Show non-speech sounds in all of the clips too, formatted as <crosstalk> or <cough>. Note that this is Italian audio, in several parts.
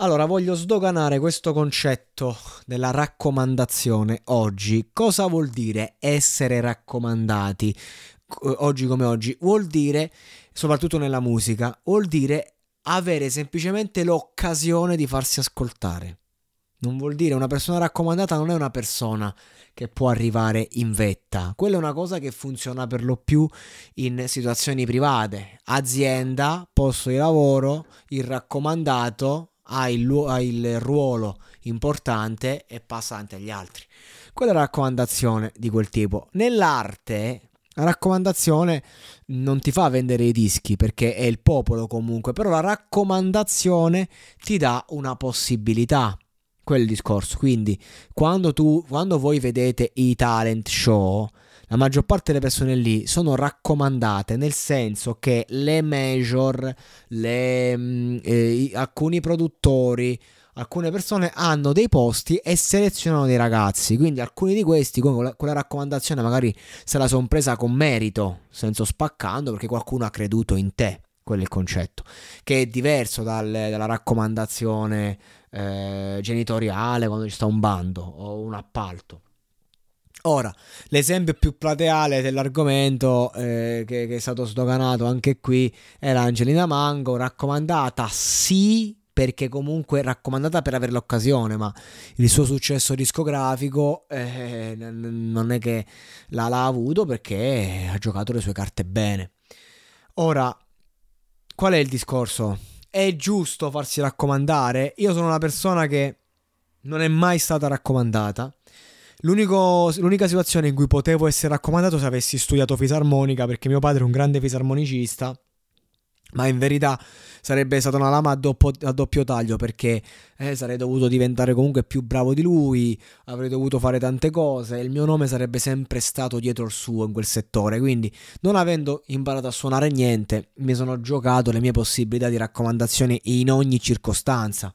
Allora, voglio sdoganare questo concetto della raccomandazione oggi. Cosa vuol dire essere raccomandati? Oggi come oggi vuol dire, soprattutto nella musica, vuol dire avere semplicemente l'occasione di farsi ascoltare. Non vuol dire una persona raccomandata non è una persona che può arrivare in vetta. Quella è una cosa che funziona per lo più in situazioni private. Azienda, posto di lavoro, il raccomandato ha il, ha il ruolo importante e passa avanti agli altri. Quella raccomandazione di quel tipo. Nell'arte, la raccomandazione non ti fa vendere i dischi perché è il popolo comunque, però la raccomandazione ti dà una possibilità. Il discorso. Quindi, quando, tu, quando voi vedete i talent show, la maggior parte delle persone lì sono raccomandate nel senso che le major, le, mm, eh, alcuni produttori, alcune persone hanno dei posti e selezionano dei ragazzi. Quindi alcuni di questi con quella, raccomandazione magari se la sono presa con merito, senza spaccando perché qualcuno ha creduto in te. Quello è il concetto, che è diverso dal, dalla raccomandazione eh, genitoriale quando ci sta un bando o un appalto. Ora, l'esempio più plateale dell'argomento eh, che, che, è stato sdoganato anche qui è l'Angelina Mango, raccomandata sì perché comunque raccomandata per avere l'occasione, ma il suo successo discografico eh, non è che l'ha, l'ha avuto perché ha giocato le sue carte bene. Ora, qual è il discorso? È giusto farsi raccomandare? Io sono una persona che non è mai stata raccomandata l'unica situazione in cui potevo essere raccomandato se avessi studiato fisarmonica, perché mio padre è un grande fisarmonicista. Ma in verità sarebbe stata una lama a doppio, a doppio taglio perché eh, sarei dovuto diventare comunque più bravo di lui, avrei dovuto fare tante cose e il mio nome sarebbe sempre stato dietro il suo in quel settore. Quindi, non avendo imparato a suonare niente, mi sono giocato le mie possibilità di raccomandazione in ogni circostanza.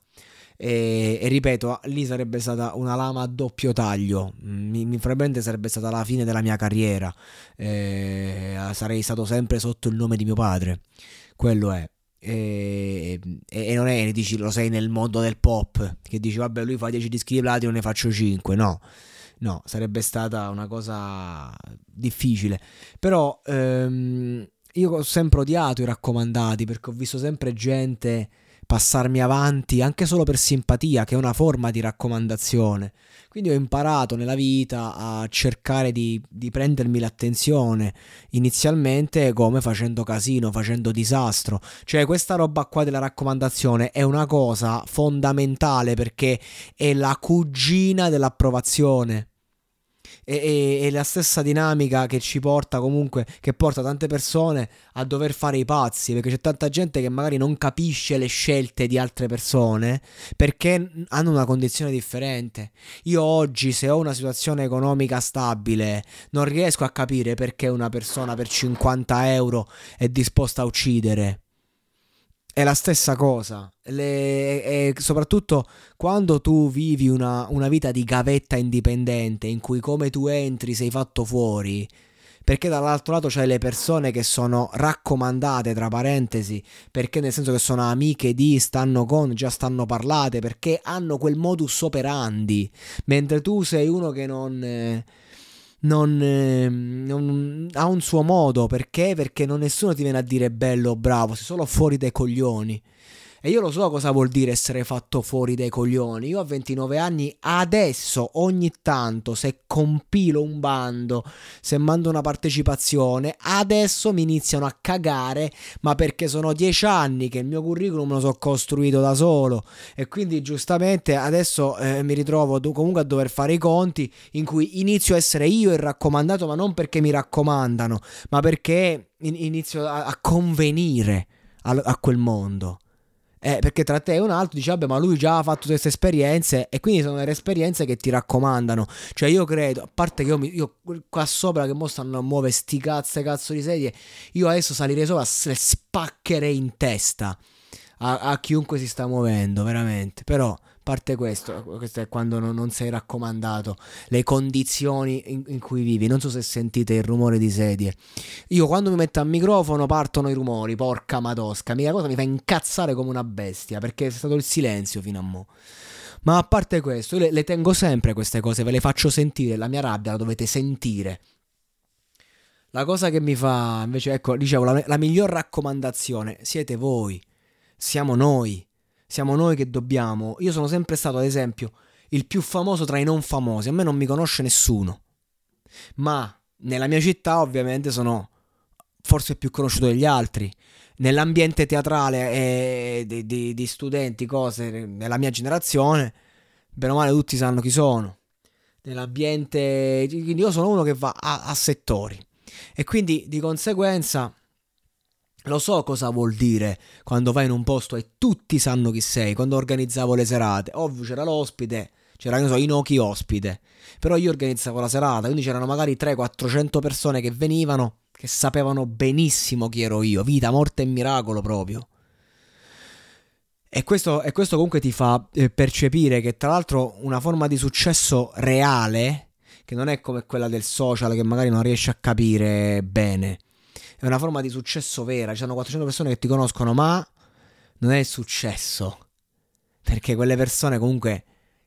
E, e, ripeto, lì sarebbe stata una lama a doppio taglio. Mi, mi probabilmente sarebbe stata la fine della mia carriera. E, sarei stato sempre sotto il nome di mio padre. Quello è. E, e, non è dici lo sei nel mondo del pop che dici vabbè lui fa 10 dischi di platino ne faccio 5 no no sarebbe stata una cosa difficile però ehm, io ho sempre odiato i raccomandati perché ho visto sempre gente passarmi avanti anche solo per simpatia, che è una forma di raccomandazione. Quindi ho imparato nella vita a cercare di, di prendermi l'attenzione, inizialmente come facendo casino, facendo disastro. Cioè questa roba qua della raccomandazione è una cosa fondamentale perché è la cugina dell'approvazione è, è, la stessa dinamica che ci porta comunque, che porta tante persone a dover fare i pazzi, perché c'è tanta gente che magari non capisce le scelte di altre persone perché hanno una condizione differente. Io oggi se ho una situazione economica stabile non riesco a capire perché una persona per 50 euro è disposta a uccidere è la stessa cosa. Le, e soprattutto quando tu vivi una, una, vita di gavetta indipendente in cui come tu entri sei fatto fuori. Perché dall'altro lato c'hai le persone che sono raccomandate, tra parentesi, perché nel senso che sono amiche di, stanno con, già stanno parlate, perché hanno quel modus operandi. Mentre tu sei uno che non... Eh, non, eh, non, ha un suo modo. Perché? Perché non nessuno ti viene a dire bello o bravo, sei solo fuori dai coglioni. E io lo so cosa vuol dire essere fatto fuori dai coglioni. Io a 29 anni adesso ogni tanto se compilo un bando, se mando una partecipazione, adesso mi iniziano a cagare, ma perché sono 10 anni che il mio curriculum lo so costruito da solo e quindi giustamente adesso eh, mi ritrovo comunque a dover fare i conti in cui inizio a essere io il raccomandato, ma non perché mi raccomandano, ma perché in- inizio a, a convenire a, a quel mondo. Eh, perché tra te e un altro dici, vabbè, ma lui già ha fatto queste esperienze e quindi sono delle esperienze che ti raccomandano. Cioè, io credo, a parte che io, mi, io qua sopra che mo stanno a muovere sti cazzo cazzo di sedie, io adesso salirei sopra le spaccherei in testa a, a chiunque si sta muovendo, veramente. Però parte questo, questo è quando non, non sei raccomandato, le condizioni in, in, cui vivi. Non so se sentite il rumore di sedie. Io quando mi metto al microfono partono i rumori, porca madosca. Mia cosa mi fa incazzare come una bestia perché è stato il silenzio fino a mo'. Ma a parte questo, le, le tengo sempre queste cose, ve le faccio sentire, la mia rabbia la dovete sentire. La cosa che mi fa, invece, ecco, dicevo, la, la miglior raccomandazione siete voi, siamo noi siamo noi che dobbiamo. Io sono sempre stato, ad esempio, il più famoso tra i non famosi. A me non mi conosce nessuno. Ma nella mia città, ovviamente, sono forse più conosciuto degli altri. Nell'ambiente teatrale e di, di, di studenti, cose, nella mia generazione, bene o male tutti sanno chi sono. Nell'ambiente. Quindi io sono uno che va a, a settori. E quindi di conseguenza lo so cosa vuol dire quando vai in un posto e tutti sanno chi sei. Quando organizzavo le serate, ovvio c'era l'ospite, c'era, non so, Inoki ospite. Però io organizzavo la serata, quindi c'erano magari 300-400 persone che venivano, che sapevano benissimo chi ero io. Vita, morte e miracolo proprio. E questo, e questo comunque ti fa eh, percepire che tra l'altro una forma di successo reale, che non è come quella del social che magari non riesci a capire bene è una forma di successo vera. Ci sono 400 persone che ti conoscono, ma non è successo. Perché quelle persone comunque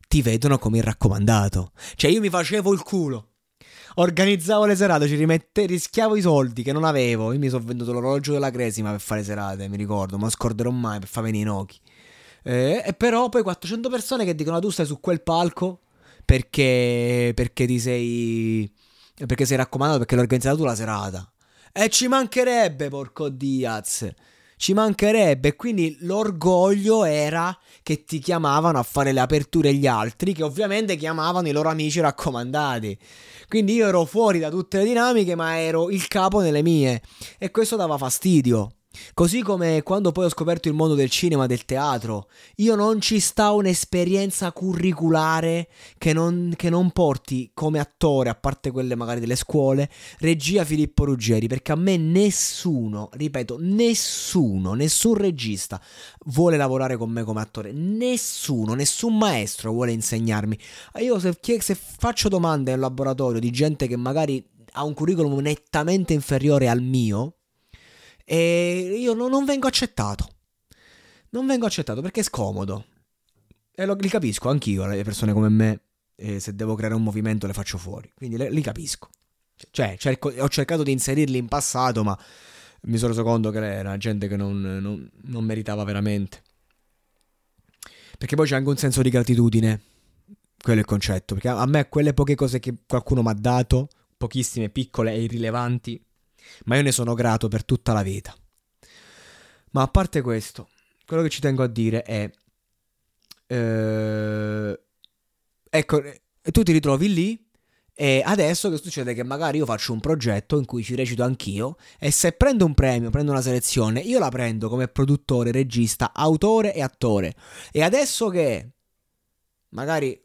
ti vedono come il raccomandato. Cioè io mi facevo il culo. Organizzavo le serate, ci rimette, rischiavo i soldi che non avevo. Io mi sono venduto l'orologio della Cresima per fare serate, mi ricordo, ma scorderò mai per far venire i Noki. Eh, e però poi 400 persone che dicono tu stai su quel palco perché, perché ti sei... perché sei raccomandato, perché l'hai organizzato tu la serata. E ci mancherebbe, porco Diaz. Ci mancherebbe. Quindi l'orgoglio era che ti chiamavano a fare le aperture gli altri, che ovviamente chiamavano i loro amici raccomandati. Quindi io ero fuori da tutte le dinamiche, ma ero il capo nelle mie. E questo dava fastidio. Così come quando poi ho scoperto il mondo del cinema del teatro, io non ci sta un'esperienza curriculare che non, che non, porti come attore, a parte quelle magari delle scuole, regia Filippo Ruggeri, perché a me nessuno, ripeto, nessuno, nessun regista vuole lavorare con me come attore, nessuno, nessun maestro vuole insegnarmi. Io se, se faccio domande nel laboratorio di gente che magari ha un curriculum nettamente inferiore al mio, e io no, non vengo accettato. Non vengo accettato perché è scomodo. E lo, li capisco anch'io, le persone come me. E se devo creare un movimento le faccio fuori. Quindi le, li capisco. Cioè, cerco, ho cercato di inserirli in passato, ma mi sono reso conto che era gente che non, non, non meritava veramente. Perché poi c'è anche un senso di gratitudine. Quello è il concetto. Perché a me quelle poche cose che qualcuno mi ha dato, pochissime, piccole e irrilevanti, ma io ne sono grato per tutta la vita. Ma a parte questo, quello che ci tengo a dire è... Eh, ecco, tu ti ritrovi lì e adesso che succede? Che magari io faccio un progetto in cui ci recito anch'io e se prendo un premio, prendo una selezione, io la prendo come produttore, regista, autore e attore. E adesso che magari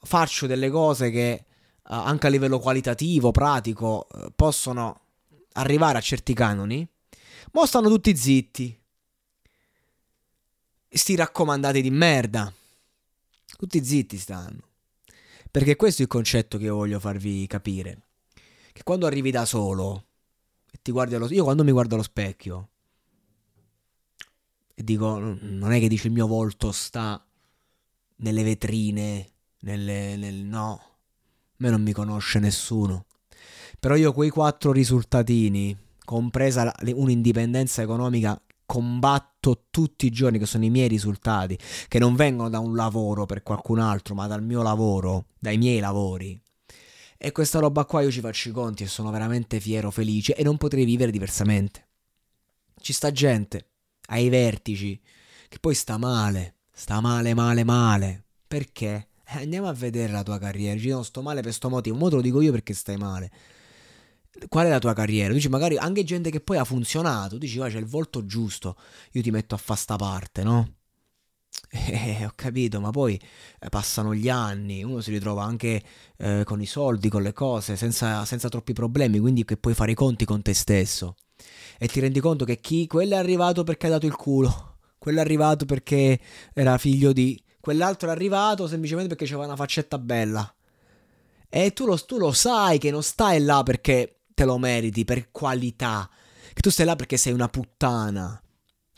faccio delle cose che anche a livello qualitativo, pratico, eh, possono arrivare a certi canoni, mo stanno tutti zitti. sti raccomandati di merda. Tutti zitti stanno. Perché questo è il concetto che io voglio farvi capire. Che quando arrivi da solo e ti guardi allo io quando mi guardo allo specchio e dico non è che dici il mio volto sta nelle vetrine, nelle, nel no. A me non mi conosce nessuno. Però io quei quattro risultatini, compresa un'indipendenza economica combatto tutti i giorni, che sono i miei risultati, che non vengono da un lavoro per qualcun altro, ma dal mio lavoro, dai miei lavori. E questa roba qua io ci faccio i conti e sono veramente fiero, felice e non potrei vivere diversamente. Ci sta gente ai vertici che poi sta male, sta male, male, male. Perché? Eh, andiamo a vedere la tua carriera. No, sto male per sto motivo. Mo te lo dico io perché stai male qual è la tua carriera? Dici magari anche gente che poi ha funzionato, dici va c'è il volto giusto, io ti metto a fa sta parte, no? <laughs> Eh, ho capito, ma poi eh, passano gli anni, uno si ritrova anche eh, con i soldi, con le cose, senza, senza, troppi problemi, quindi che puoi fare i conti con te stesso. E ti rendi conto che chi, quello è arrivato perché ha dato il culo, quello è arrivato perché era figlio di... Quell'altro è arrivato semplicemente perché aveva una faccetta bella. E tu lo, tu lo sai che non stai là perché te lo meriti per qualità. Che tu stai là perché sei una puttana.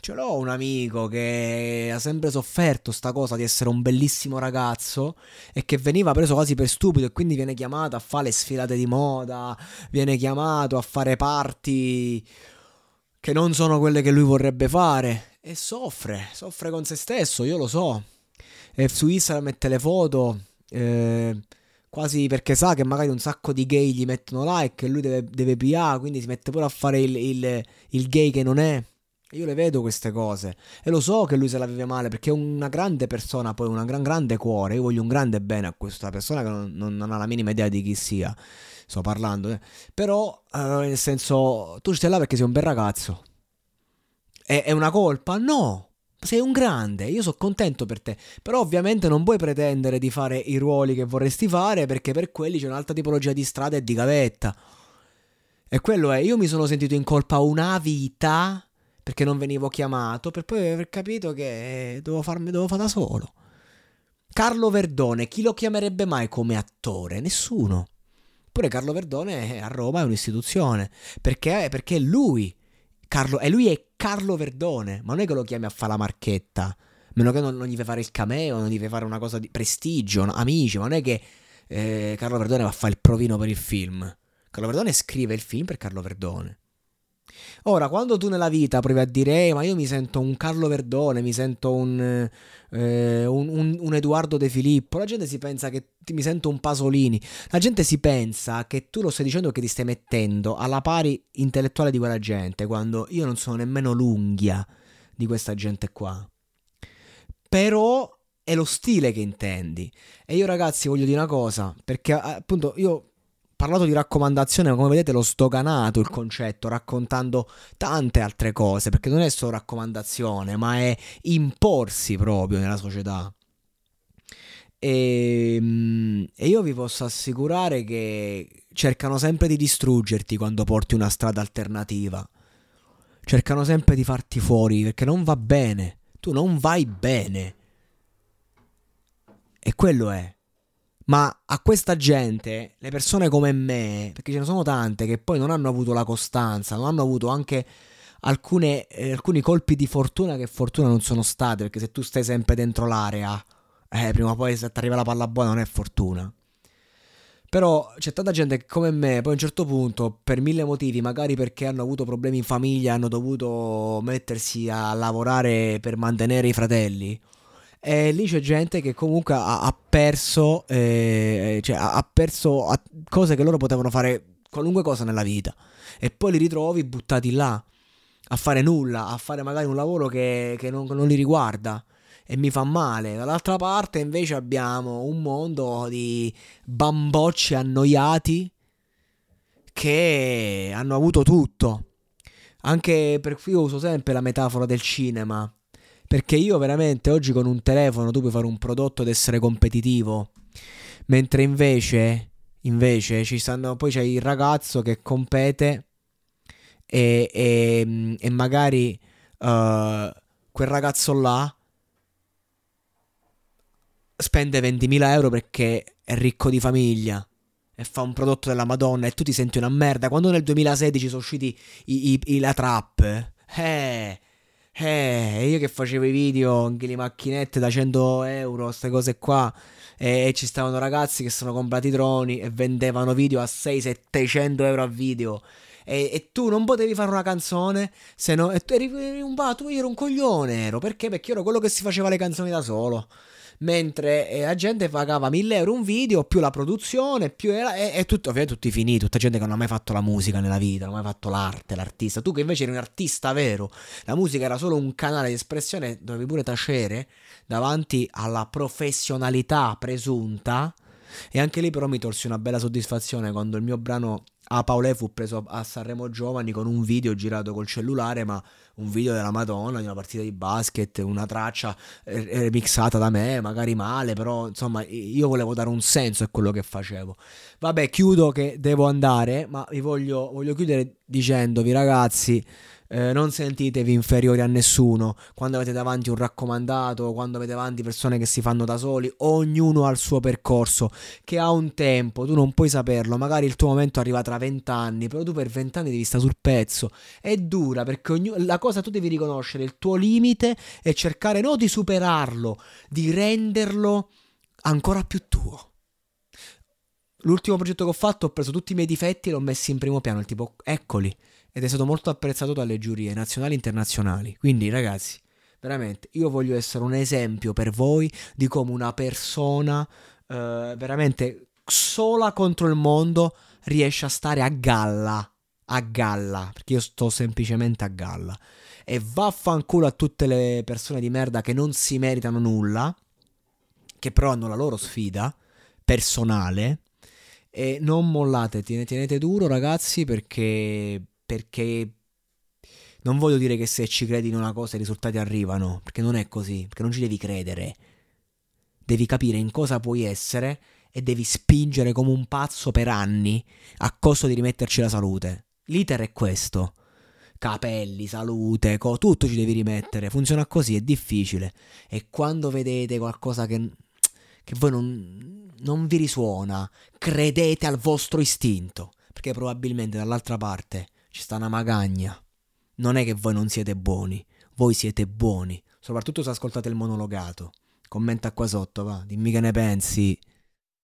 Ce l'ho un amico che ha sempre sofferto sta cosa di essere un bellissimo ragazzo e che veniva preso quasi per stupido e quindi viene chiamato a fare le sfilate di moda, viene chiamato a fare parti che non sono quelle che lui vorrebbe fare e soffre, soffre con se stesso, io lo so. E su Instagram mette le foto eh, quasi perché sa che magari un sacco di gay gli mettono like e lui deve, deve PA, quindi si mette pure a fare il, il, il gay che non è. Io le vedo queste cose e lo so che lui se la vive male perché è una grande persona, poi un gran grande cuore. Io voglio un grande bene a questa persona che non, non, non ha la minima idea di chi sia. Sto parlando, eh. però eh, nel senso, tu stai là perché sei un bel ragazzo. È, è una colpa? No, sei un grande, io sono contento per te. Però ovviamente non puoi pretendere di fare i ruoli che vorresti fare perché per quelli c'è un'altra tipologia di strada e di gavetta. E quello è, io mi sono sentito in colpa una vita perché non venivo chiamato, per poi aver capito che dovevo farmi dovevo fare da solo. Carlo Verdone, chi lo chiamerebbe mai come attore? Nessuno. Eppure Carlo Verdone a Roma è un'istituzione. Perché? Perché lui Carlo, e lui è Carlo Verdone, ma non è che lo chiami a fare la marchetta. Meno che non, non, gli fai fare il cameo, non gli fai fare una cosa di prestigio, no? amici, ma non è che eh, Carlo Verdone va a fare il provino per il film. Carlo Verdone scrive il film per Carlo Verdone. Ora, quando tu nella vita provi a dire, eh, ma io mi sento un Carlo Verdone, mi sento un, eh, un, un, un, Edoardo De Filippo, la gente si pensa che mi sento un Pasolini, la gente si pensa che tu lo stai dicendo che ti stai mettendo alla pari intellettuale di quella gente, quando io non sono nemmeno l'unghia di questa gente qua. Però è lo stile che intendi. E io ragazzi voglio dire una cosa, perché appunto io parlato di raccomandazione, ma come vedete l'ho stoganato il concetto raccontando tante altre cose, perché non è solo raccomandazione, ma è imporsi proprio nella società. E, ehm, e, io vi posso assicurare che cercano sempre di distruggerti quando porti una strada alternativa. Cercano sempre di farti fuori perché non va bene. Tu non vai bene. E quello è. Ma a questa gente, le persone come me, perché ce ne sono tante che poi non hanno avuto la costanza, non hanno avuto anche alcune, eh, alcuni colpi di fortuna che fortuna non sono state, perché se tu stai sempre dentro l'area, eh, prima o poi se ti arriva la palla buona non è fortuna. Però c'è tanta gente come me, poi a un certo punto, per mille motivi, magari perché hanno avuto problemi in famiglia, hanno dovuto mettersi a lavorare per mantenere i fratelli, e lì c'è gente che comunque ha, ha perso, eh, cioè ha, ha perso cose che loro potevano fare qualunque cosa nella vita. E poi li ritrovi buttati là a fare nulla, a fare magari un lavoro che, che non, non li riguarda e mi fa male. Dall'altra parte invece abbiamo un mondo di bambocci annoiati che hanno avuto tutto. Anche per cui uso sempre la metafora del cinema. Perché io veramente oggi con un telefono tu puoi fare un prodotto ed essere competitivo. Mentre invece, invece ci stanno, poi c'è il ragazzo che compete e, e, e magari uh, quel ragazzo là spende 20.000 euro perché è ricco di famiglia e fa un prodotto della Madonna e tu ti senti una merda. Quando nel 2016 sono usciti i, i, i, la trap, eh, eh, io che facevo i video anche le macchinette da 100 euro, queste cose qua. E, e ci stavano ragazzi che sono comprati droni e vendevano video a 600-700 euro a video. E, e, tu non potevi fare una canzone se no. E tu eri, eri un bato, io ero un coglione. Ero perché? Perché io ero quello che si faceva le canzoni da solo mentre eh, la gente pagava 1000 euro un video più la produzione più era, e, e tutto, ovviamente tutti finiti tutta gente che non ha mai fatto la musica nella vita non ha mai fatto l'arte, l'artista. Tu che invece eri un artista vero la musica era solo un canale di espressione dovevi pure tacere davanti alla professionalità presunta e anche lì però mi tolsi una bella soddisfazione quando il mio brano a Paolè fu preso a Sanremo Giovani con un video girato col cellulare, ma un video della Madonna, di una partita di basket, una traccia eh, remixata da me, magari male, però insomma io volevo dare un senso a quello che facevo. Vabbè, chiudo che devo andare, ma vi voglio, voglio chiudere dicendovi ragazzi, eh, non sentitevi inferiori a nessuno. Quando avete davanti un raccomandato, quando avete davanti persone che si fanno da soli, ognuno ha il suo percorso, che ha un tempo, tu non puoi saperlo, magari il tuo momento arriva tra vent'anni, però tu per vent'anni devi stare sul pezzo, è dura perché ognuno, la cosa tu devi riconoscere il tuo limite e cercare non di superarlo, di renderlo ancora più tuo. L'ultimo progetto che ho fatto ho preso tutti i miei difetti e l'ho messi in primo piano, tipo eccoli ed è stato molto apprezzato dalle giurie nazionali e internazionali. Quindi ragazzi, veramente, io voglio essere un esempio per voi di come una persona eh, veramente sola contro il mondo riesce a stare a galla. A galla, perché io sto semplicemente a galla. E vaffanculo a tutte le persone di merda che non si meritano nulla, che però hanno la loro sfida personale. E non mollate, tenete duro ragazzi perché perché non voglio dire che se ci credi in una cosa i risultati arrivano, perché non è così, perché non ci devi credere. Devi capire in cosa puoi essere e devi spingere come un pazzo per anni a costo di rimetterci la salute. L'iter è questo. Capelli, salute, co- tutto ci devi rimettere. Funziona così, è difficile. E quando vedete qualcosa che, che voi non, non vi risuona, credete al vostro istinto, perché probabilmente dall'altra parte ci sta una magagna. Non è che voi non siete buoni, voi siete buoni, soprattutto se ascoltate il monologato. Commenta qua sotto, va, dimmi che ne pensi.